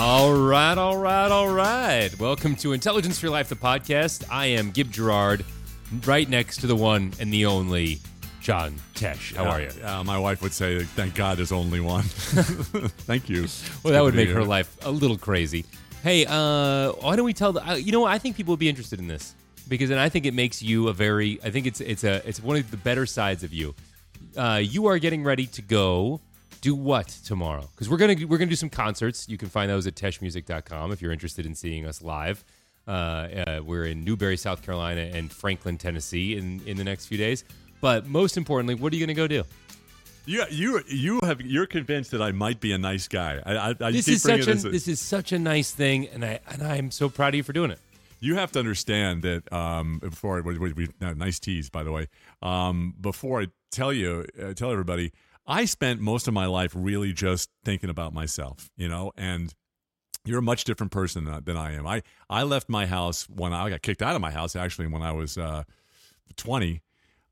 All right, all right, all right. Welcome to Intelligence for Your Life, the podcast. I am Gib Gerard, right next to the one and the only John Tesh. How are you? Uh, my wife would say, "Thank God, there's only one." Thank you. Well, that would make her life a little crazy. Hey, uh, why don't we tell the? Uh, you know, what? I think people would be interested in this because, and I think it makes you a very. I think it's it's a it's one of the better sides of you. Uh, you are getting ready to go do what tomorrow? Because we're gonna we're gonna do some concerts. You can find those at teshmusic.com if you're interested in seeing us live. Uh, uh, we're in Newberry, South Carolina, and Franklin, Tennessee, in in the next few days. But most importantly, what are you gonna go do? You you you have you're convinced that I might be a nice guy. I, I, I This is such a this- is such a nice thing, and I and I'm so proud of you for doing it. You have to understand that um, before I, we, we, we- nice tease by the way. Um, before I tell you, uh, tell everybody, I spent most of my life really just thinking about myself, you know, and you're a much different person than, I am. I I left my house when I got kicked out of my house actually when I was uh, 20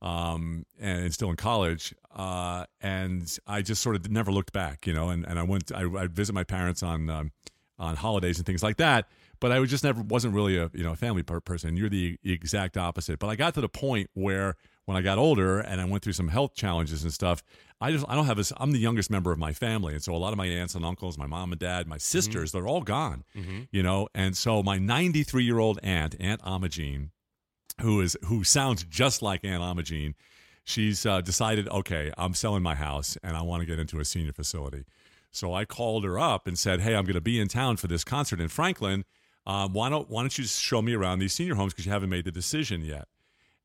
um, and still in college. Uh, and I just sort of never looked back, you know. And, and I went, I I visit my parents on um, on holidays and things like that. But I was just never wasn't really a you know a family per- person. You're the exact opposite. But I got to the point where when I got older and I went through some health challenges and stuff, I just I don't have a. I'm the youngest member of my family, and so a lot of my aunts and uncles, my mom and dad, my sisters, they're all gone, you know. And so my 93 year old aunt, Aunt Amagine, who is who sounds just like Aunt Amagine. She's uh, decided, okay, I'm selling my house and I want to get into a senior facility. So I called her up and said, hey, I'm going to be in town for this concert in Franklin. Um, why don't Why don't you just show me around these senior homes because you haven't made the decision yet?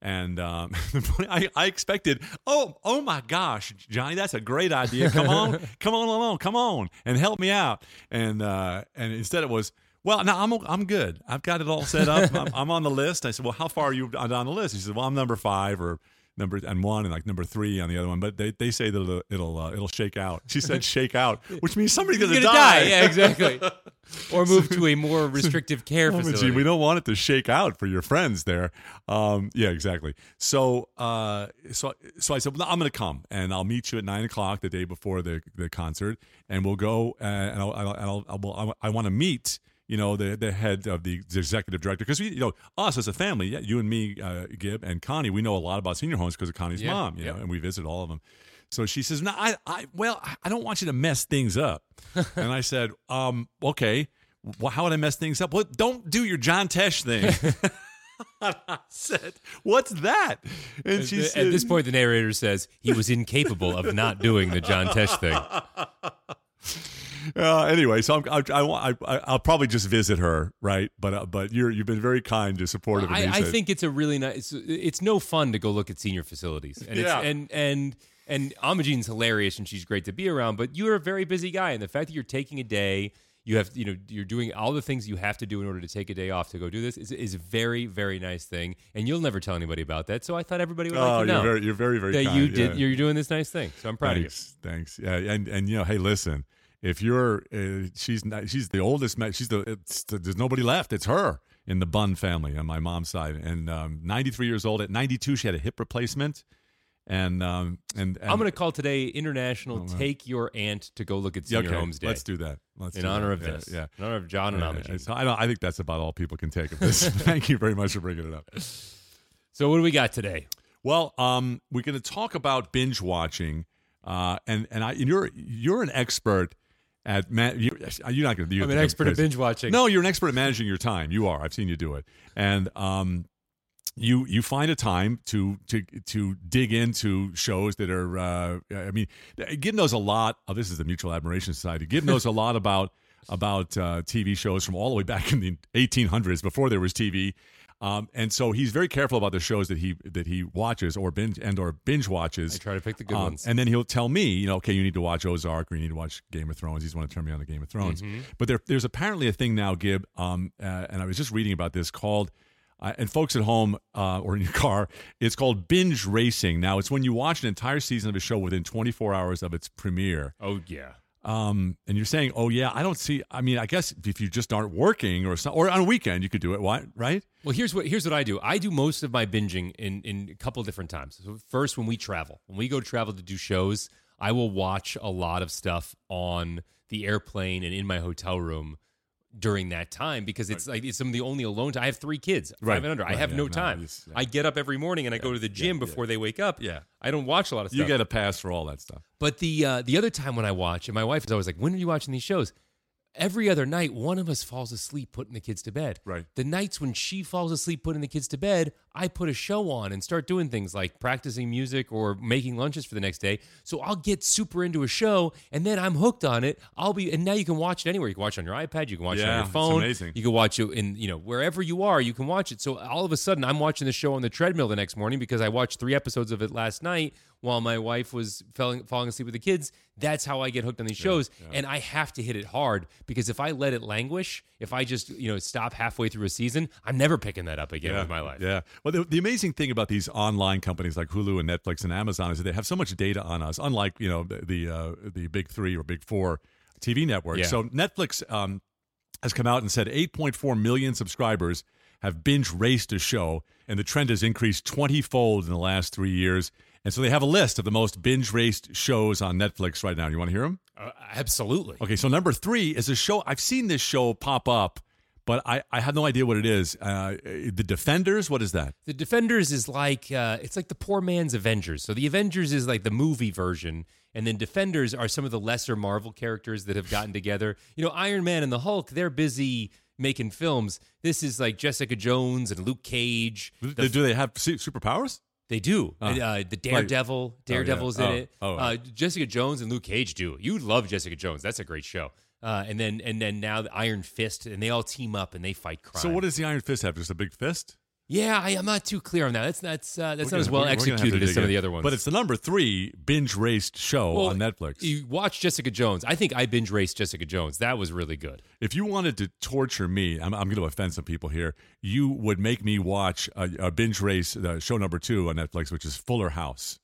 And um, I, I expected, oh, oh my gosh, Johnny, that's a great idea. Come on, come on along, come on, and help me out. And uh, and instead it was, well, no, I'm I'm good. I've got it all set up. I'm, I'm on the list. I said, well, how far are you on on the list? He said, well, I'm number five or number and one and like number three on the other one. But they, they say that it'll it'll, uh, it'll shake out. She said shake out, which means somebody's gonna, gonna die. Yeah, exactly. or move to a more restrictive care Oh, facility. gee, we don't want it to shake out for your friends there. Um, yeah, exactly. So, uh, so, so I said, well, I'm to come and I'll meet you at nine o'clock the day before the, the concert, and we'll go. Uh, and I'll, I'll, I'll, I'll, I want to meet. You know the the head of the, the executive director because we you know us as a family yeah, you and me uh, Gib and Connie we know a lot about senior homes because of Connie's Yeah, mom you yep. know and we visit all of them so she says no I, I well I don't want you to mess things up and I said um okay well, how would I mess things up? Well, don't do your John Tesh thing. I said, "What's that?" And she At said, this point, the narrator says he was incapable of not doing the John Tesh thing. Uh, anyway, so I'm, I, I, I, I'll probably just visit her, right? But uh, but you're you've been very kind to supportive of I. I think it's a really nice. It's, it's no fun to go look at senior facilities, and Yeah. it's, and and and Amajine's hilarious and she's great to be around. But you're a very busy guy, and the fact that you're taking a day, you have you know you're doing all the things you have to do in order to take a day off to go do this is is a very very nice thing, and you'll never tell anybody about that. So I thought everybody would Oh, like to you're know very you're very very that kind. you did. yeah. You're doing this nice thing. So I'm proud thanks, of you. thanks. Yeah, and and you know, hey, listen, if you're uh, she's not, she's the oldest, she's the it's, there's nobody left. It's her in the Bunn family on my mom's side, and um, 93 years old. At 92, she had a hip replacement, and um and, and. I'm going to call today International Take Your Aunt to Go Look at Senior okay, Homes Day. let's do that. Let's in do honor that. of Yeah, this. Yeah. In honor of John and Yeah, so I don't. I think that's about all people can take of this. Thank you very much for bringing it up. So what do we got today? Well, um, we're going to talk about binge watching, uh, and and I and you're you're an expert at man. You, you're not going to. I'm an expert at binge watching. No, you're an expert at managing your time. You are. I've seen you do it, and um, you you find a time to to to dig into shows that are. Uh, I mean, Gib knows a lot. Of, this is the Mutual Admiration Society. Gib knows a lot about about uh, TV shows from all the way back in the 1800s before there was TV. Um, and so he's very careful about the shows that he that he watches or binge and or binge watches. I try to pick the good Um, ones. And then he'll tell me, you know, okay, you need to watch Ozark or you need to watch Game of Thrones. He's want to turn me on to Game of Thrones. Mm-hmm. But there, there's apparently a thing now, Gib, um, uh, and I was just reading about this called, uh, and folks at home uh, or in your car, it's called binge racing. Now, it's when you watch an entire season of a show within 24 hours of its premiere. oh yeah. Um, and you're saying, oh yeah, I don't see. I mean, I guess if you just aren't working or or on a weekend, you could do it. Why, right? Well, here's what here's what I do. I do most of my binging in in a couple different times. So first, when we travel, when we go travel to do shows, I will watch a lot of stuff on the airplane and in my hotel room during that time because it's like it's some of the only alone time. I have three kids, Right, five and under. I have yeah, no no, time. yeah. I get up every morning and I go to the gym before they wake up. Yeah. I don't watch a lot of stuff. You get a pass for all that stuff. But the uh, the other time when I watch, and my wife is always like, "When are you watching these shows?" Every other night, one of us falls asleep putting the kids to bed. Right. The nights when she falls asleep putting the kids to bed, I put a show on and start doing things like practicing music or making lunches for the next day. So I'll get super into a show, and then I'm hooked on it. I'll be, and now you can watch it anywhere. You can watch it on your iPad. You can watch it on Yeah, your phone. amazing. You can watch it in, you know, wherever you are. You can watch it. So all of a sudden, I'm watching the show on the treadmill the next morning because I watched three episodes of it last night while my wife was falling, falling asleep with the kids. That's how I get hooked on these shows, and I have to hit it hard because if I let it languish, if I just you know stop halfway through a season, I'm never picking that up again with my life. Yeah. Well, the, the amazing thing about these online companies like Hulu and Netflix and Amazon is that they have so much data on us, unlike you know the the, uh, the big three or big four TV networks. Yeah. So Netflix um, has come out and said 8.4 million subscribers have binge raced a show, and the trend has increased 20 fold in the last three years. And so they have a list of the most binge raced shows on Netflix right now. You want to hear them? Uh, absolutely. Okay, so number three is a show. I've seen this show pop up, but I, I have no idea what it is. Uh, the Defenders, what is that? The Defenders is like uh, it's like the poor man's Avengers. So the Avengers is like the movie version, and then Defenders are some of the lesser Marvel characters that have gotten together. You know, Iron Man and the Hulk, they're busy making films. This is like Jessica Jones and Luke Cage. The Do they have superpowers? They do. Uh, the Daredevil, Daredevil's Oh, in oh, it. oh. Uh, Jessica Jones and Luke Cage do. You love Jessica Jones. That's a great show. Uh, and then and then now the Iron Fist, and they all team up and they fight crime. So what does the Iron Fist have? Just a big fist? Yeah, I, I'm not too clear on that. That's that's uh, that's We're not as well we're- we're gonna have to executed as some of the other ones. But it's the number three binge raced show Well, on Netflix. You watch Jessica Jones. I think I binge raced Jessica Jones. That was really good. if you wanted to torture me, I'm, I'm going to offend some people here. You would make me watch a, a binge race uh, show number two on Netflix, which is Fuller House.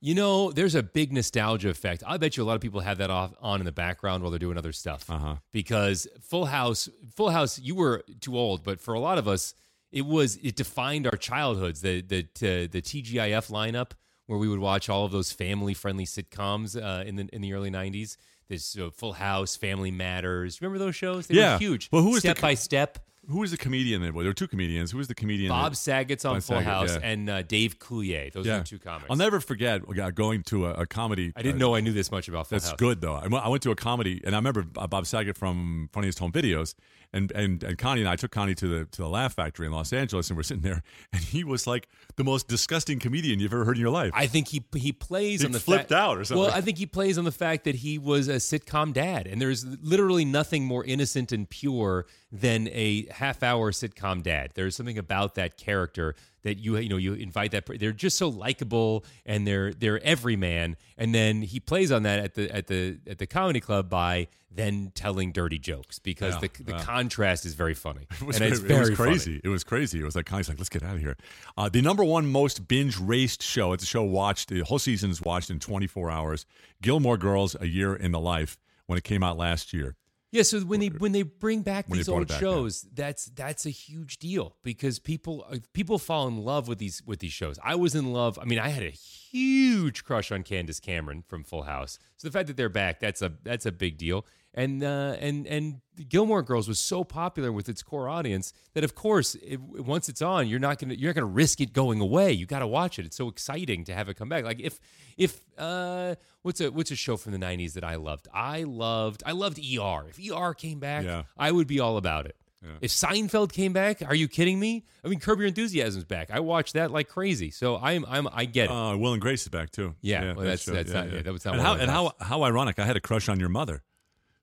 You know, there's a big nostalgia effect. I bet you a lot of people have that off on in the background while they're doing other stuff. Uh-huh. Because Full House, Full House, you were too old, but for a lot of us, it was it defined our childhoods. The the uh, the TGIF lineup where we would watch all of those family friendly sitcoms uh, in the in the early '90s. There's uh, Full House, Family Matters. Remember those shows? They Yeah. were huge. Well, who was the Step co- by Step? Who was the comedian? That, well, there were two comedians. Who was the comedian? Bob that- Saget's on Bob Full Saget, House yeah. and uh, Dave Coulier. Those are the two comics. I'll never forget uh, going to a, a comedy. I didn't uh, know I knew this much about Full That's House. good though. I went, I went to a comedy, and I remember Bob Saget from Funniest Home Videos, and and and Connie and I took Connie to the to the Laugh Factory in Los Angeles, and we're sitting there, and he was like the most disgusting comedian you've ever heard in your life. I think he he plays He on the flipped fact, out or something. Well, I think he plays on the fact that he was a sitcom dad, and there's literally nothing more innocent and pure than a half hour sitcom dad. There's something about that character that you you know you invite that they're just so likable and they're they're everyman, and then he plays on that at the at the at the comedy club by then telling dirty jokes because Yeah, the the yeah. contrast is very funny It was, and it's it very was funny. crazy. It was crazy. It was like Connie's like, let's get out of here. Uh, the number one most binge raced show. It's a show watched. The whole season is watched in 24 hours. Gilmore Girls: A Year in the Life when it came out last year. Yeah, so when they when they bring back When these old back, shows, that's that's a huge deal because people uh, people fall in love with these with these shows. I was in love. I mean, I had a huge crush on Candace Cameron from Full House. So the fact that they're back, that's a that's a big deal. And uh, and and Gilmore Girls was so popular with its core audience that of course, it, once it's on, you're not gonna you're not gonna risk it going away. You got to watch it. It's so exciting to have it come back. Like if if uh, what's a what's a show from the '90s that I loved? I loved I loved ER. If ER came back, Yeah. I would be all about it. If Seinfeld came back, are you kidding me? I mean, Curb Your Enthusiasm's back. I watched that like crazy. So I'm I'm I get it. Uh, Will and Grace is back too. Yeah, well, that that's- show. that's not- yeah, that was not and how and how how ironic. I had a crush on your mother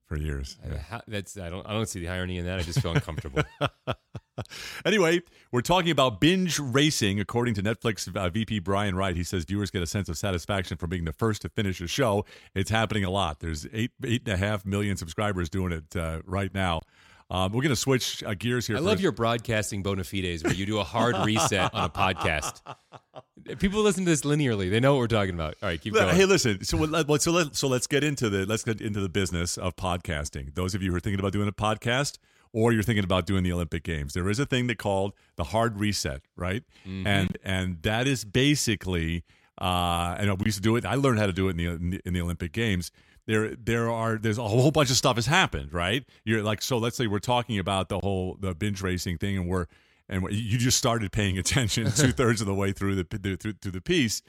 for years. Yeah. How- that's I don't I don't see the irony in that. I just feel uncomfortable. Anyway, we're talking about binge racing. According to Netflix uh, VP Brian Wright, he says viewers get a sense of satisfaction from being the first to finish a show. It's happening a lot. There's eight eight and a half million subscribers doing it uh, right now. Um, we're going to switch uh, gears here. I love your broadcasting bona fides where you do a hard reset on a podcast. People listen to this linearly. They know what we're talking about. All right, keep going. Hey, listen. So let, so let, so let's get into the let's get into the business of podcasting. Those of you who are thinking about doing a podcast or you're thinking about doing the Olympic Games, there is a thing they called the hard reset, right? Mm-hmm. And and that is basically uh, and we used to do it. I learned how to do it in the in the, in the Olympic Games. There, there are there's a whole bunch of stuff has happened, right? You're like, so let's say we're talking about the whole the binge racing thing, and we're and you just started paying attention two thirds of the way through the through, through the piece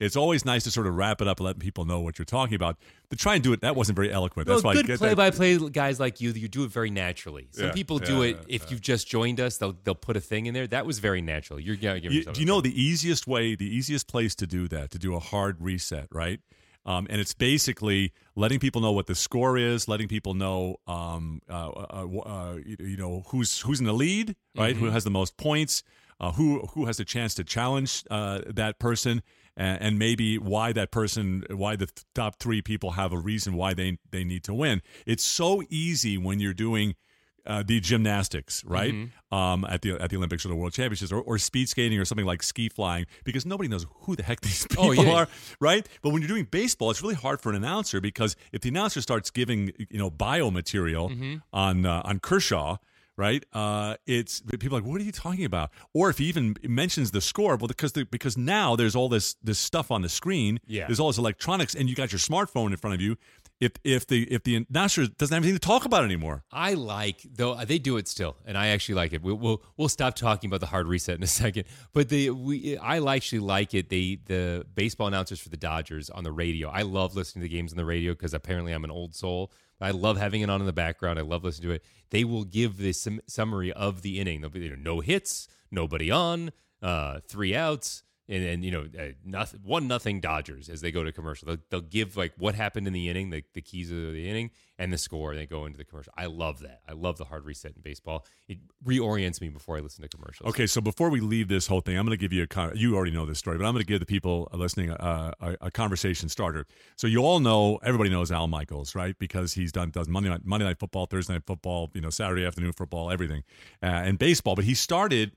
it's always nice to sort of wrap it up and let people know what you're talking about. To try and do it, that wasn't very eloquent. That's well, why good play-by-play guys like you, you do it very naturally. Some Yeah, people yeah, do it yeah, if yeah. you've just joined us. They'll they'll put a thing in there. That was very natural. You're yeah, You, do you know the easiest way, the easiest place to do that, to do a hard reset, right? Um, and it's basically letting people know what the score is, letting people know, um, uh, uh, uh, you know, who's who's in the lead, right? Who has the most points, uh, who who has a chance to challenge uh, that person, and, and maybe why that person, why the top three people have a reason why they they need to win. It's so easy when you're doing uh, the gymnastics, right? Um, at the at the Olympics or the World Championships, or, or speed skating or something like ski flying, because nobody knows who the heck these people Oh, yeah. are, right? But when you're doing baseball, it's really hard for an announcer because if the announcer starts giving you know biomaterial Mm-hmm. on uh, on Kershaw. Right, uh, it's people are like, what are you talking about? Or if he even mentions the score, well, because the, because now there's all this this stuff on the screen, Yeah. there's all this electronics, and you got your smartphone in front of you. If if the if the announcer doesn't have anything to talk about anymore, I like though they do it still, and I actually like it. We'll we'll, we'll stop talking about the hard reset in a second, but the we I actually like it. They the baseball announcers for the Dodgers on the radio. I love listening to the games on the radio because apparently I'm an old soul. I love having it on in the background. I love listening to it. They will give this sum- summary of the inning. They'll be you know, no hits, nobody on, uh, three outs, and then you know uh, nothing, one nothing Dodgers as they go to commercial. They'll, they'll give like what happened in the inning, the, the keys of the inning, and the score. And they go into the commercial. I love that. I love the hard reset in baseball. It reorients me before I listen to commercials. Okay, so before we leave this whole thing, I'm going to give you a con- you already know this story, but I'm going to give the people listening a, a, a conversation starter. So you all know, everybody knows Al Michaels, right? Because he's done does Monday night Monday night football, Thursday night football, you know, Saturday afternoon football, everything, uh, and baseball. But he started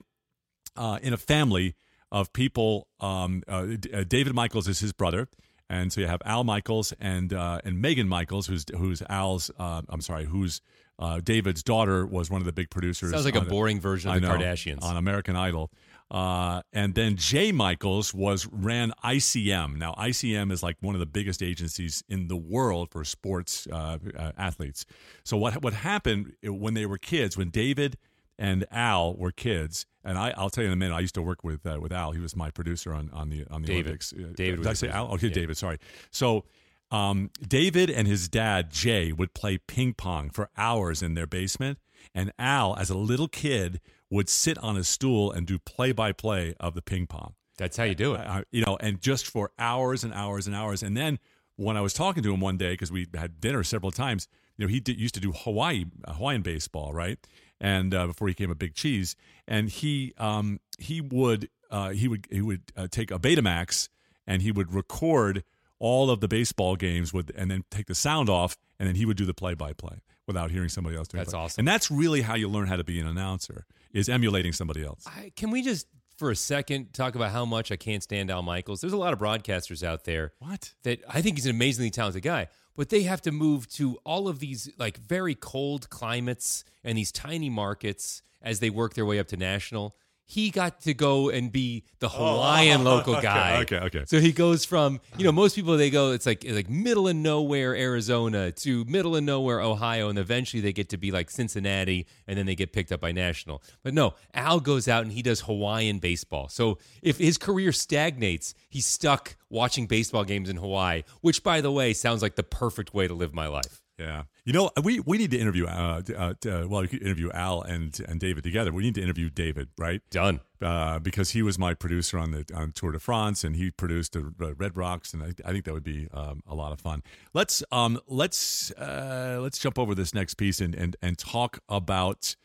uh, in a family of people. Um, uh, uh, David Michaels is his brother, and so you have Al Michaels and uh, and Megan Michaels, who's who's Al's. Uh, I'm sorry, who's uh, David's daughter was one of the big producers. Sounds like a boring version I of the know, Kardashians. on American Idol. Uh, and then Jay Michaels was ran ICM. Now ICM is like one of the biggest agencies in the world for sports uh, uh, athletes. So what what happened when they were kids, when David and Al were kids, and I, I'll tell you in a minute. I used to work with uh, with Al. He was my producer on on the on the David. Olympics. Uh, David did was I say Al? Okay, Yeah. David. Sorry. So um, David and his dad Jay would play ping pong for hours in their basement, and Al, as a little kid, would sit on a stool and do play by play of the ping pong. That's how you do it. Uh, you know, and just for hours and hours and hours. And then when I was talking to him one day because we had dinner several times, you know, he did, used to do Hawaii uh, Hawaiian baseball, right? And uh, before he became a big cheese, and he um, he would uh, he would he would uh, take a Betamax and he would record all of the baseball games with, and then take the sound off, and then he would do the play by play without hearing somebody else do That's it. awesome. And that's really how you learn how to be an announcer is emulating somebody else. I, can we just for a second talk about how much I can't stand Al Michaels? There's a lot of broadcasters out there What? that I think he's an amazingly talented guy, but they have to move to all of these like very cold climates and these tiny markets as they work their way up to national. He got to go and be the oh, Hawaiian local Oh, okay, guy. okay, okay. So he goes from you know most people they go it's like like middle of nowhere Arizona to middle of nowhere Ohio and eventually they get to be like Cincinnati and then they get picked up by national. But no, Al goes out and he does Hawaiian baseball. So if his career stagnates, he's stuck watching baseball games in Hawaii, which by the way sounds like the perfect way to live my life. Yeah, you know, we we need to interview. Uh, uh, uh, well, we could interview Al and and David together. We need to interview David, right? Done. Uh, because he was my producer on the on Tour de France, and he produced the Red Rocks, and I, I think that would be um, a lot of fun. Let's um let's uh, let's jump over this next piece and and and talk about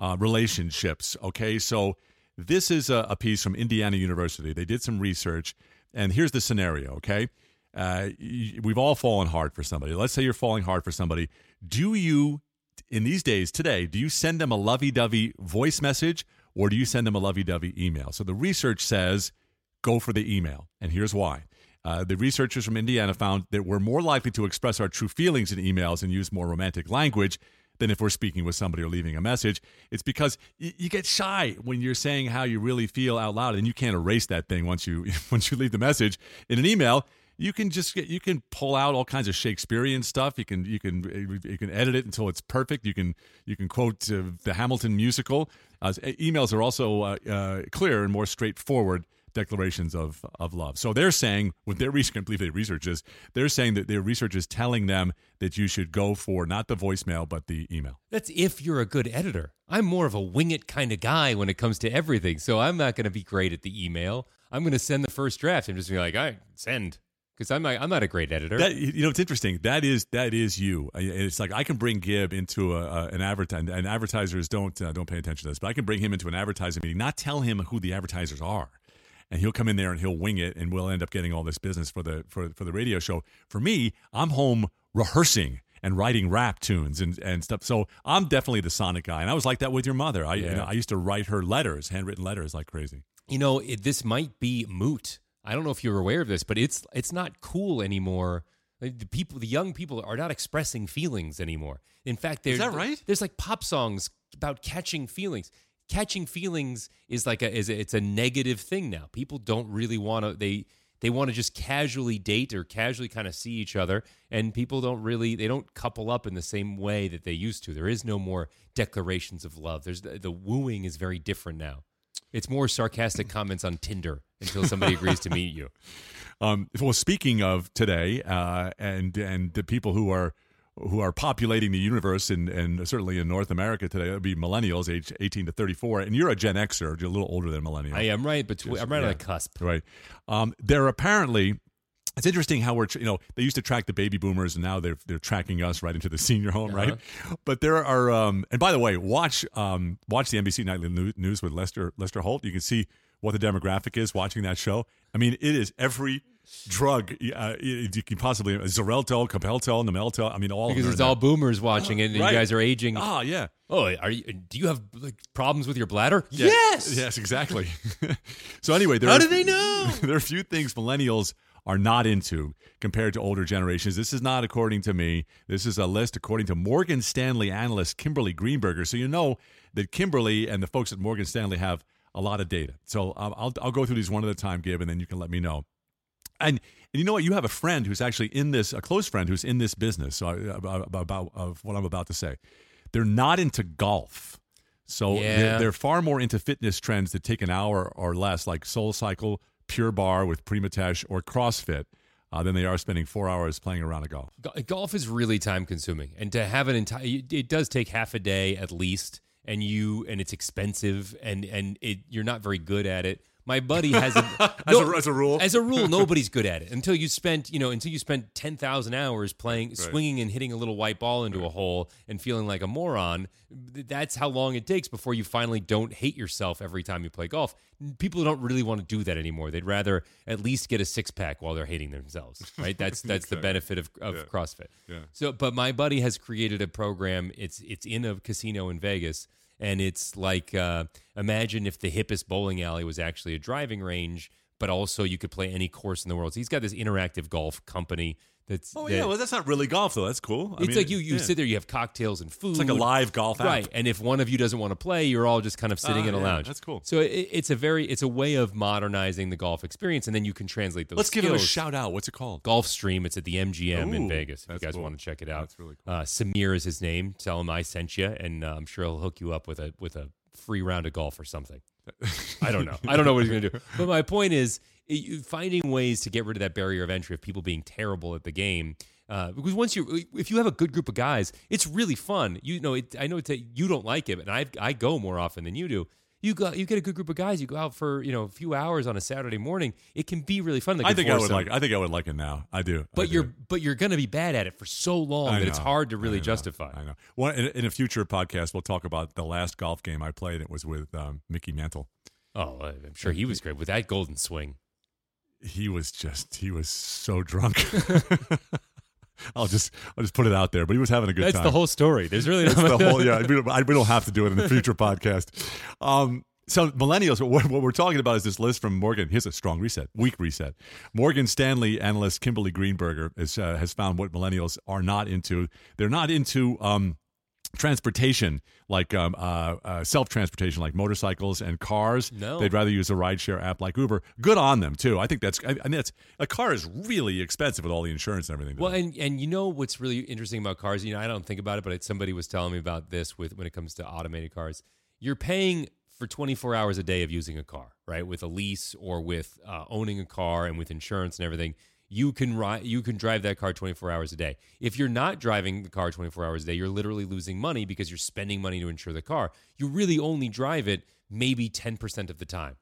uh, relationships. Okay, so this is a, a piece from Indiana University. They did some research, and here's the scenario. Okay, uh, we've all fallen hard for somebody. Let's say you're falling hard for somebody. Do you, in these days today, do you send them a lovey-dovey voice message or do you send them a lovey-dovey email? So the research says go for the email, and here's why. Uh, the researchers from Indiana found that we're more likely to express our true feelings in emails and use more romantic language than if we're speaking with somebody or leaving a message. It's because y- you get shy when you're saying how you really feel out loud, and you can't erase that thing once you once you leave the message in an email. You can just get you can pull out all kinds of Shakespearean stuff. You can you can you can edit it until it's perfect. You can you can quote uh, the Hamilton musical. Uh, emails are also uh, uh, clearer and more straightforward declarations of, of love. So they're saying, with their research, I believe their research is, they're saying that their research is telling them that you should go for not the voicemail, but the email. That's if you're a good editor. I'm more of a wing it kind of guy when it comes to everything. So I'm not going to be great at the email. I'm going to send the first draft. I'm just be like, I send. Because I'm not, I'm not a great editor. That, you know, it's interesting. That is that is you. It's like I can bring Gib into a, a, an advertiser, and advertisers don't uh, don't pay attention to this, but I can bring him into an advertising meeting, not tell him who the advertisers are and he'll come in there and he'll wing it and we'll end up getting all this business for the for, for the radio show for me i'm home rehearsing and writing rap tunes and, and stuff so i'm definitely the sonic guy and i was like that with your mother i, Yeah. you know, I used to write her letters handwritten letters like crazy you know, it, this might be moot. I don't know if you're aware of this, but it's it's not cool anymore. Like, The people, the young people, are not expressing feelings anymore. In fact, there's that right? There's like pop songs about catching feelings. Catching feelings is like a is a, it's a negative thing now. People don't really want to they they want to just casually date or casually kind of see each other, and people don't really they don't couple up in the same way that they used to. There is no more declarations of love. There's the, the wooing is very different now. It's more sarcastic comments on Tinder until somebody agrees to meet you. um, well speaking of today uh, and and the people who are who are populating the universe and, and certainly in North America today, would be millennials, age 18 to 34. And you're a Gen Xer, you're a little older than millennial. I am right, but I'm right on the cusp. Right. Um, they're apparently. It's interesting how we're, you know, they used to track the baby boomers, and now they're they're tracking us right into the senior home, right? But there are, um, and by the way, watch um, watch the NBC Nightly News with Lester Lester Holt. You can see what the demographic is watching that show. I mean, it is every drug uh, you can possibly Xarelto, Capelto, Namelto. I mean, all of Because them it's all boomers watching it, and Right. you guys are aging. Ah, yeah. Oh, are you? Do you have like problems with your bladder? Yes. Yes, exactly. so anyway, there How are, do they know? there are a few things millennials are not into compared to older generations. This is not according to me. This is a list according to Morgan Stanley analyst Kimberly Greenberger. So you know that Kimberly and the folks at Morgan Stanley have a lot of data. So um, I'll, I'll go through these one at a time, Gib, and then you can let me know. And and you know what? You have a friend who's actually in this, a close friend who's in this business. So about, about, about of what I'm about to say, they're not into golf. So Yeah. they're, they're far more into fitness trends that take an hour or less, like Soul Cycle, Pure Barre with Prima Tesh, or CrossFit, uh, than they are spending four hours playing around a golf. Golf is really time consuming, and to have an entire it does take half a day at least, and you and it's expensive, and and it you're not very good at it. My buddy has a, As a- as a rule? As a rule, nobody's good at it until you spent you know until you spent ten thousand hours playing, swinging and hitting a little white ball into a hole and feeling like a moron. That's how long it takes before you finally don't hate yourself every time you play golf. People don't really want to do that anymore. They'd rather at least get a six pack while they're hating themselves. Right? That's that's the benefit of, of CrossFit. Yeah. So, but my buddy has created a program. It's it's in a casino in Vegas, and it's like uh, imagine if the hippest bowling alley was actually a driving range, but also you could play any course in the world. So he's got this interactive golf company that's Oh that- yeah, well that's not really golf though. That's cool. I it's mean, like you you yeah. sit there, you have cocktails and food. It's like a live golf app. Right, and if one of you doesn't want to play, you're all just kind of sitting Ah, in a yeah, lounge. that's cool. So it, it's a very it's a way of modernizing the golf experience, and then you can translate those. Let's give it a shout out. What's it called? Golf Stream. It's at the MGM in Vegas. If you guys cool. want to check it out, That's really cool. Uh, Samir is his name. Tell him I sent you, and uh, I'm sure he'll hook you up with a with a free round of golf or something. I don't know. I don't know what he's going to do. But my point is it, finding ways to get rid of that barrier of entry of people being terrible at the game. Uh, because once you, if you have a good group of guys, it's really fun. You know, it, I know it's you don't like it, and I I go more often than you do. You go, you get a good group of guys. You go out for you know a few hours on a Saturday morning. It can be really fun. Like I in think I would like. I think I would like it now. I do. But do. you're but you're going to be bad at it for so long I that it's hard to really know. justify. I know. One in, in a future podcast, we'll talk about the last golf game I played. It was with um, Mickey Mantle. Oh, I'm sure he was great with that golden swing. He was just. He was so drunk. I'll just. I'll just put it out there. But he was having a good That's time. the whole story. There's really That's the whole. Yeah, we don't, I- we don't have to do it in the future podcast. Um, so millennials, what, what we're talking about is this list from Morgan. Here's a strong reset, weak reset. Morgan Stanley analyst Kimberly Greenberger is, uh, has found what millennials are not into. They're not into um, transportation like um, uh, uh, self transportation like motorcycles and cars. No. they'd rather use a rideshare app like Uber. Good on them too. I think that's I, I mean that's a car is really expensive with all the insurance and everything. Well, and and you know what's really interesting about cars? You know, I don't think about it, but it, somebody was telling me about this with when it comes to automated cars. You're paying for 24 hours a day of using a car, right? With a lease or with uh, owning a car and with insurance and everything. You can ride, you can drive that car 24 hours a day. If you're not driving the car 24 hours a day, you're literally losing money because you're spending money to insure the car. You really only drive it maybe 10% of the time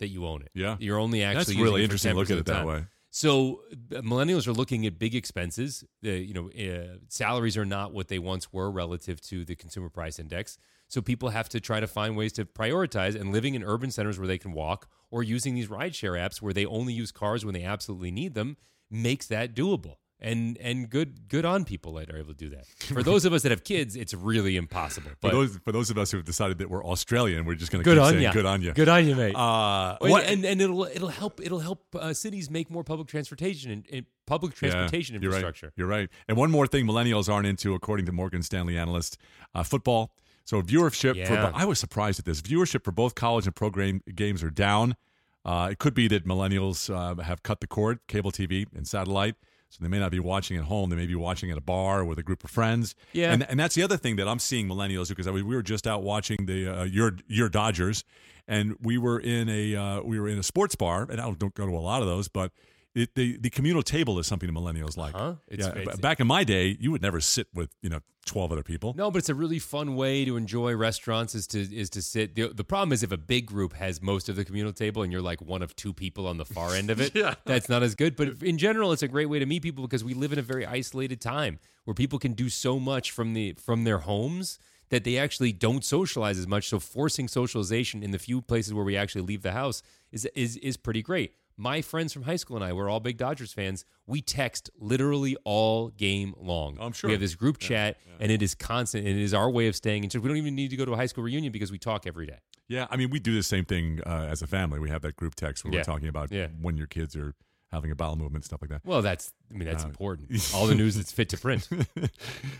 that you own it. Yeah. You're only actually that's really interesting. to Look at it that way. So uh, millennials are looking at big expenses. The you know uh, salaries are not what they once were relative to the consumer price index. So people have to try to find ways to prioritize and living in urban centers where they can walk or using these rideshare apps where they only use cars when they absolutely need them makes that doable. And and good good on people that are able to do that. For those of us that have kids, it's really impossible. For But those for those of us who have decided that we're Australian, we're just going to good keep on saying you. good on you. Good on you, mate. Uh, what- and and it'll it'll help it'll help uh, cities make more public transportation and, and public transportation Yeah, you're right. infrastructure. You're right. And one more thing millennials aren't into, according to Morgan Stanley analyst, uh, football. So viewership Yeah. for I was surprised at this. Viewership for both college and pro game, games are down. Uh, it could be that millennials uh, have cut the cord, cable TV and satellite. So they may not be watching at home. They may be watching at a bar with a group of friends. Yeah. And, and that's the other thing that I'm seeing millennials do because I we were just out watching the uh, your your Dodgers, and we were in a uh, we were in a sports bar, and I don't go to a lot of those, but it, the the communal table is something millennials like. Uh-huh. It's- yeah, it's- back in my day, you would never sit with you know twelve other people. No, but it's a really fun way to enjoy restaurants is to is to sit. The, the problem is if a big group has most of the communal table and you're like one of two people on the far end of it, Yeah. that's not as good. But in general, it's a great way to meet people because we live in a very isolated time where people can do so much from the from their homes that they actually don't socialize as much. So forcing socialization in the few places where we actually leave the house is is is pretty great. My friends from high school and I, we're all big Dodgers fans. We text literally all game long. I'm sure. We have this group chat, and it is constant. And it is our way of staying in touch. We don't even need to go to a high school reunion because we talk every day. Yeah, I mean we do the same thing uh, as a family. We have that group text where Yeah. we're talking about Yeah. when your kids are having a bowel movement, stuff like that. Well, that's I mean Uh, that's important. All the news that's fit to print.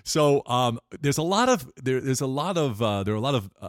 So um, there's a lot of there, there's a lot of uh, there are a lot of uh,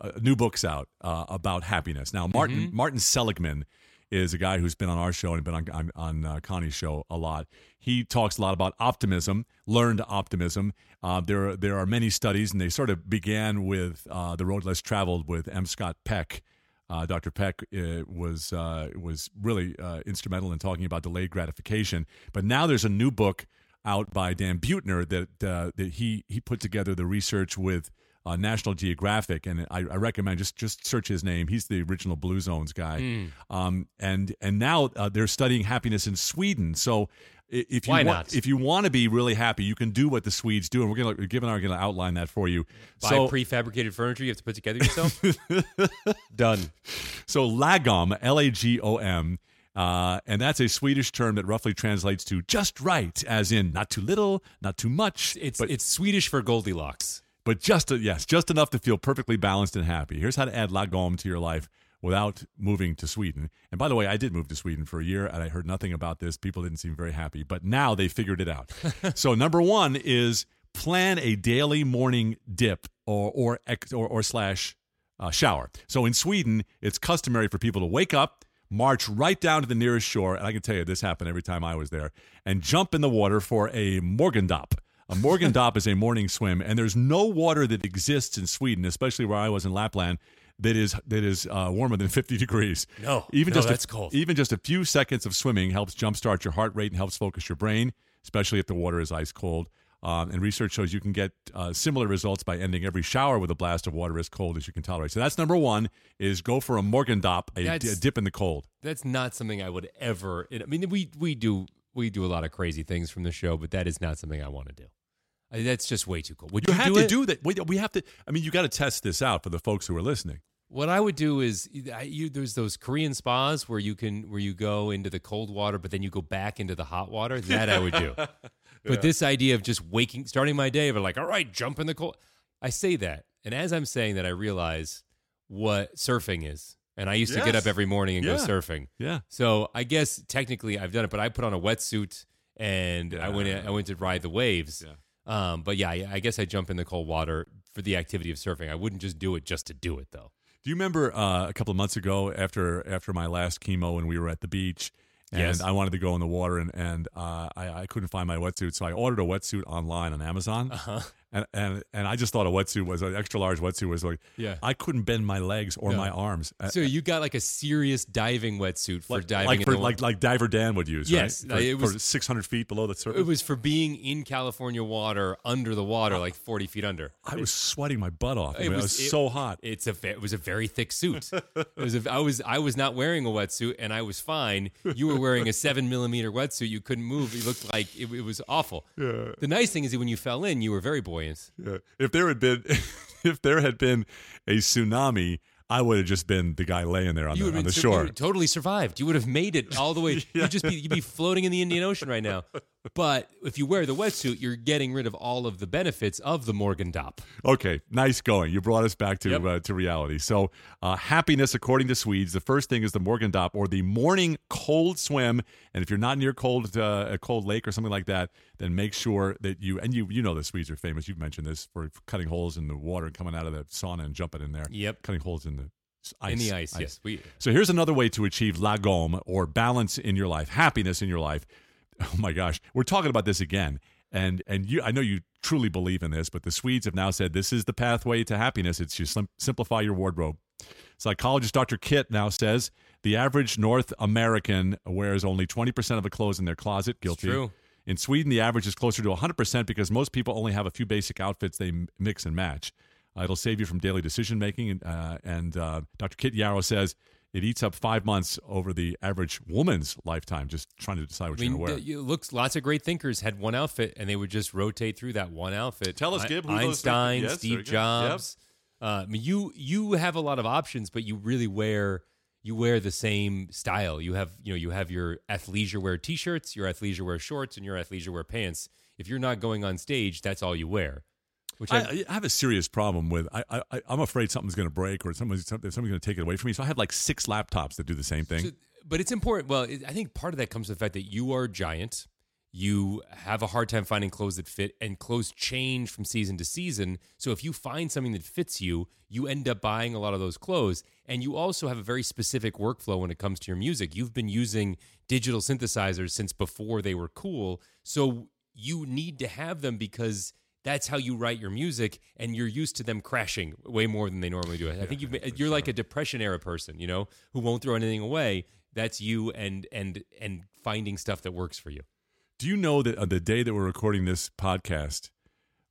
uh, new books out uh, about happiness. Now Martin Martin Seligman is a guy who's been on our show and been on on, on uh, Connie's show a lot. He talks a lot about optimism, learned optimism. Uh, there are, there are many studies, and they sort of began with uh, the road less traveled with M. Scott Peck. Uh, Dr. Peck uh, was uh, was really instrumental in talking about delayed gratification. But now there's a new book out by Dan Buettner that that he he put together the research with uh, National Geographic, and I, I recommend just just search his name. He's the original Blue Zones guy, Hmm. um, and and now uh, they're studying happiness in Sweden. So. If you Why want, not? if you want to be really happy, you can do what the Swedes do, and we're gonna Given are gonna outline that for you. Buy so, prefabricated furniture you have to put together yourself. Done. So lagom, L A G O M, uh, and that's a Swedish term that roughly translates to just right, as in not too little, not too much, It's but it's Swedish for Goldilocks. But just yes, just enough to feel perfectly balanced and happy. Here's how to add lagom to your life without moving to Sweden. And by the way, I did move to Sweden for a year, and I heard nothing about this. People didn't seem very happy, but now they figured it out. so number one is plan a daily morning dip or or or, or slash uh, shower. So in Sweden, it's customary for people to wake up, march right down to the nearest shore, and I can tell you this happened every time I was there, and jump in the water for a morgondopp. A morgondopp is a morning swim, and there's no water that exists in Sweden, especially where I was in Lapland, that is that is uh, warmer than 50 degrees. No, even no, just that's a, cold. Even just a few seconds of swimming helps jumpstart your heart rate and helps focus your brain, especially if the water is ice cold. Um, and research shows you can get uh, similar results by ending every shower with a blast of water as cold as you can tolerate. So that's number one: is go for a morgondopp, a, That's- a dip in the cold. That's not something I would ever. I mean, we we do we do a lot of crazy things from the show, but that is not something I want to do. I that's just way too cool. Would You you, have do to it? do that. We, we have to. I mean, you got to test this out for the folks who are listening. What I would do is, I, you, there's those Korean spas where you can where you go into the cold water, but then you go back into the hot water. That I would do. But this idea of just waking, starting my day, but like, all right, jump in the cold. I say that, and as I'm saying that, I realize what surfing is. And I used to get up every morning and go surfing. Yeah. So I guess technically I've done it, but I put on a wetsuit and I went I went to ride the waves. Yeah. Um, but yeah, I, I guess I jump in the cold water for the activity of surfing. I wouldn't just do it just to do it though. Do you remember uh, a couple of months ago after after my last chemo and we were at the beach and Yes. I wanted to go in the water and and uh, I, I couldn't find my wetsuit, so I ordered a wetsuit online on Amazon. Uh-huh. And, and and I just thought a wetsuit was an extra large wetsuit was like Yeah. I couldn't bend my legs or No. my arms. Uh, So you got like a serious diving wetsuit for like, diving like in for like like diver Dan would use. Yes, right? for, it was- 600 feet below the surface. It was for being in California water, under the water, like forty feet under. I was sweating my butt off. I, It mean, it was- was so hot. It's a it was a very thick suit. it was a, I was I was not wearing a wetsuit and I was fine. You were wearing a seven millimeter wetsuit. You couldn't move. You looked like it, it was awful. Yeah. The nice thing is that when you fell in, you were very buoyant. Yeah. If there had been, if there had been a tsunami, I would have just been the guy laying there on You the, on the you shore. totally survived. You would have made it all the way. You'd just be you'd be floating in the Indian Ocean right now. But if you wear the wetsuit, you're getting rid of all of the benefits of the Morgondopp. Okay, nice going. You brought us back to Yep. uh, to reality. So, uh, happiness, according to Swedes, the first thing is the Morgondopp or the morning cold swim. And if you're not near cold uh, a cold lake or something like that, then make sure that you and you you know the Swedes are famous. You've mentioned this for cutting holes in the water and coming out of the sauna and jumping in there. Yep. cutting holes in the ice. in the ice, yes. We So here's another way to achieve lagom or balance in your life, happiness in your life. Oh my gosh, we're talking about this again, and and you, I know you truly believe in this, but the Swedes have now said this is the pathway to happiness. It's you sim- simplify your wardrobe. Psychologist Dr. Kit now says the average North American wears only 20% of the clothes in their closet. Guilty. true. In Sweden, the average is closer to 100% because most people only have a few basic outfits they m- mix and match. Uh, it'll save you from daily decision making. Uh, and uh, Dr. Kit Yarrow says it eats up five months over the average woman's lifetime just trying to decide what I you're going to wear. looks lots of great thinkers had one outfit and they would just rotate through that one outfit. Tell us, Gib, who Einstein, yes, Steve. Jobs. Uh, I mean, you you have a lot of options, but you really wear you wear the same style. You have you know you have your athleisure wear t-shirts, your athleisure wear shorts, and your athleisure wear pants. If you're not going on stage, that's all you wear. Which I, I, I have a serious problem with. I, I I'm afraid something's going to break or somebody's something, somebody's going to take it away from me. So I have like six laptops that do the same thing. So- but it's important. Well, it, I think part of that comes to the fact that you are giant. You have a hard time finding clothes that fit, and clothes change from season to season. So if you find something that fits you, you end up buying a lot of those clothes. And you also have a very specific workflow when it comes to your music. You've been using digital synthesizers since before they were cool. So you need to have them because that's how you write your music and you're used to them crashing way more than they normally do. I think you've been, you're like a depression era person, you know, who won't throw anything away. That's you and and and finding stuff that works for you. Do you know that uh, the day that we're recording this podcast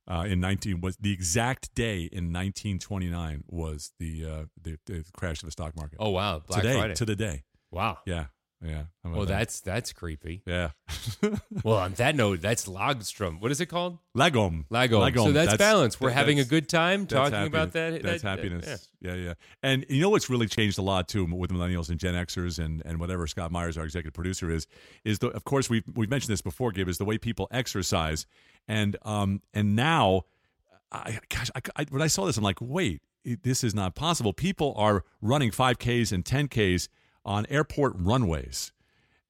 uh, in 19 was the exact day in 1929 was the, uh, the the crash of the stock market. Oh wow, Black today Friday. to the day. wow. Yeah, yeah. Well, that? that's that's creepy. yeah. Well, on that note, that's Lagstrom. What is it called? Lagom. Lagom. So that's, balance. We're that- having a good time talking happiness. about that. That's that- happiness. yeah. Yeah. yeah, And you know what's really changed a lot too with millennials and Gen Xers and, and whatever Scott Myers, our executive producer, is is the of course we've we've mentioned this before, Gib, is the way people exercise, and um and now, I gosh, I, I, when I saw this, I'm like, wait, this is not possible. People are running 5Ks and 10Ks on airport runways.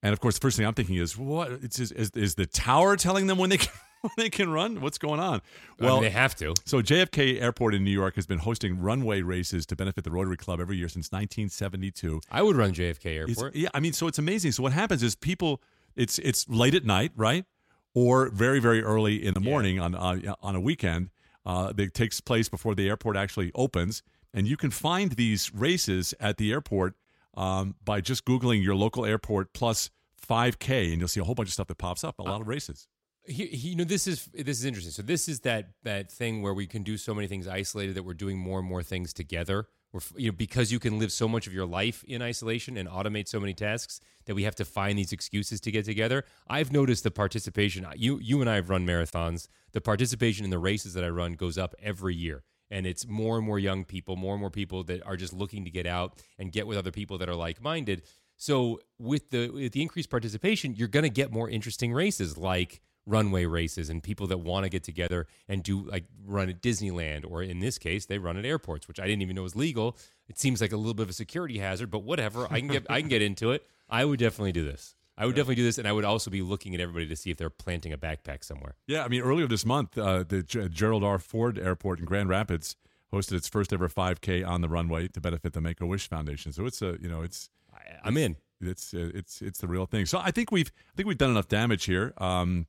And of course, the first thing I'm thinking is, what it's, is, is, is the tower telling them when they can, when they can run? What's going on? I mean, they have to. So JFK Airport in New York has been hosting runway races to benefit the Rotary Club every year since 1972. I would run JFK It's- Airport. yeah, I mean, so it's amazing. So what happens is people, it's it's late at night, right, or very very early in the morning on uh, on a weekend. Uh, that takes place before the airport actually opens, and you can find these races at the airport um, by just googling your local airport plus 5K, and you'll see a whole bunch of stuff that pops up. A lot of races. He, he- you know this is this is interesting. So this is that that thing where we can do so many things isolated that we're doing more and more things together. We're you know because you can live so much of your life in isolation and automate so many tasks that we have to find these excuses to get together. I've noticed the participation. You you and I have run marathons. The participation in the races that I run goes up every year. And it's more and more young people, more and more people that are just looking to get out and get with other people that are like minded. So with the with the increased participation, you're going to get more interesting races like runway races and people that want to get together and do like run at Disneyland or in this case they run at airports, which I didn't even know was legal. It seems like a little bit of a security hazard, but whatever. I can get I can get into it. I would definitely do this. I would definitely do this, and I would also be looking at everybody to see if they're planting a backpack somewhere. Yeah, I mean, earlier this month, uh, the G- Gerald R. Ford Airport in Grand Rapids hosted its first ever 5K on the runway to benefit the Make a Wish Foundation. So it's a, you know, it's I, I'm in. it's uh, it's it's the real thing. So I think we've I think we've done enough damage here. Um,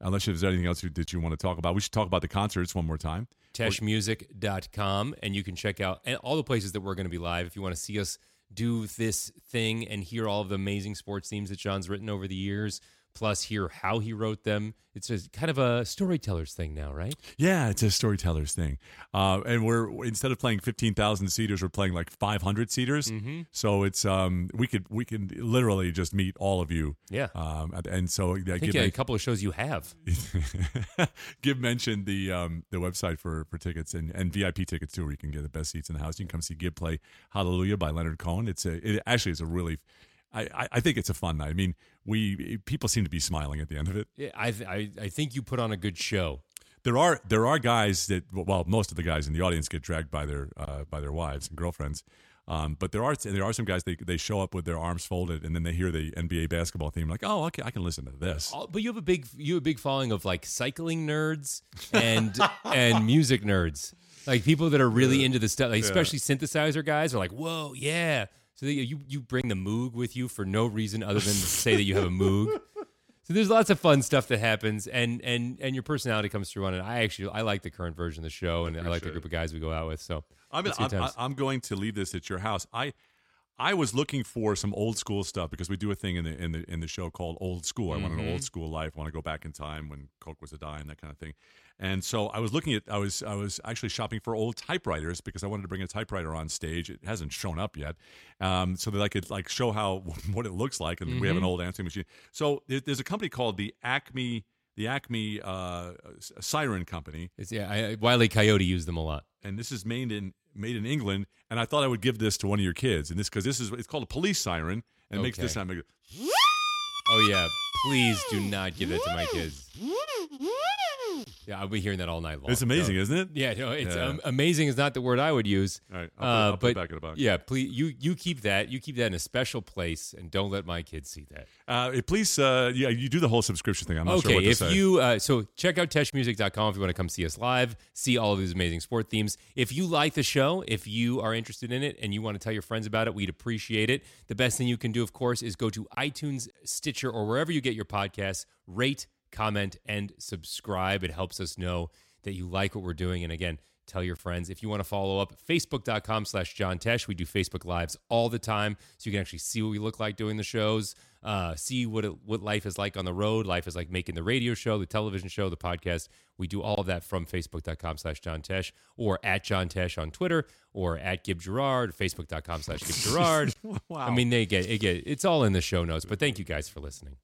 unless there's anything else you, that you want to talk about, we should talk about the concerts one more time. teshmusic.com and you can check out and all the places that we're going to be live if you want to see us do this thing and hear all of the amazing sports themes that John's written over the years plus hear how he wrote them it's just kind of a storyteller's thing now right Yeah, it's a storyteller's thing. Uh, and we're instead of playing fifteen thousand seaters, we're playing like five hundred seaters. Mm-hmm. So it's um we could we can literally just meet all of you. Yeah. Um and- and so i think give, yeah, a couple of shows you have give mention the um the website for for tickets and and VIP tickets too, where you can get the best seats in the house. You can come see Gib play Hallelujah by Leonard Cohen. It's a it actually is a really. I, I- think it's a fun night. I mean, we people seem to be smiling at the end of it. Yeah, I, th- I I think you put on a good show There are there are guys that well most of the guys in the audience get dragged by their uh, by their wives and girlfriends, um, but there are there are some guys they they show up with their arms folded and then they hear the NBA basketball theme like oh okay I can listen to this. But you have a big you have a big following of like cycling nerds and and music nerds like people that are really into the stuff like especially synthesizer guys are like whoa yeah so they, you you bring the moog with you for no reason other than to say that you have a moog so there's lots of fun stuff that happens and and and your personality comes through on it i actually i like the current version of the show and i, like the group of guys we go out with so I'm, I'm, good times. I'm going to leave this at your house. I I was looking for some old school stuff because we do a thing in the in the in the show called Old School. I want Mm-hmm. an old school life. I want to go back in time when Coke was a dime, that kind of thing. And so I was looking at I was I was actually shopping for old typewriters because I wanted to bring a typewriter on stage. It hasn't shown up yet, um, so that I could like show how what it looks like. And we have an Mm-hmm. old answering machine. So there's a company called the Acme the Acme uh, Siren Company it's yeah I, wiley coyote used them a lot and this is made in made in England. And I thought I would give this to one of your kids, and this because this is it's called a police siren, and it makes this sound. Make it- oh yeah please do not give that to my kids yeah i'll be hearing that all night long It's amazing, So- isn't it? Yeah, no, it's Yeah. um, amazing is not the word I would use. All right, I'll put, Uh, I'll put but it back in the box. yeah, please you you keep that you keep that in a special place and don't let my kids see that. Uh, please, uh, yeah, you do the whole subscription thing. I'm not okay, sure what to if say. you uh, so check out teshmusic.com if you want to come see us live, see all of these amazing sport themes. If you like the show, if you are interested in it and you want to tell your friends about it, we'd appreciate it. The best thing you can do, of course, is go to iTunes, Stitcher, or wherever you get your podcasts, rate, comment, and subscribe. It helps us know that you like what we're doing. And again, tell your friends. If you want to follow up, facebook.com slash John Tesh. We do Facebook Lives all the time. So you can actually see what we look like doing the shows, uh, see what it, what life is like on the road. Life is like making the radio show, the television show, the podcast. We do all of that from facebook.com slash John Tesh or at John Tesh on Twitter or at Gib Gerard, facebook.com slash Gib Gerard. Wow. I mean, they get, it get, it's all in the show notes, but thank you guys for listening.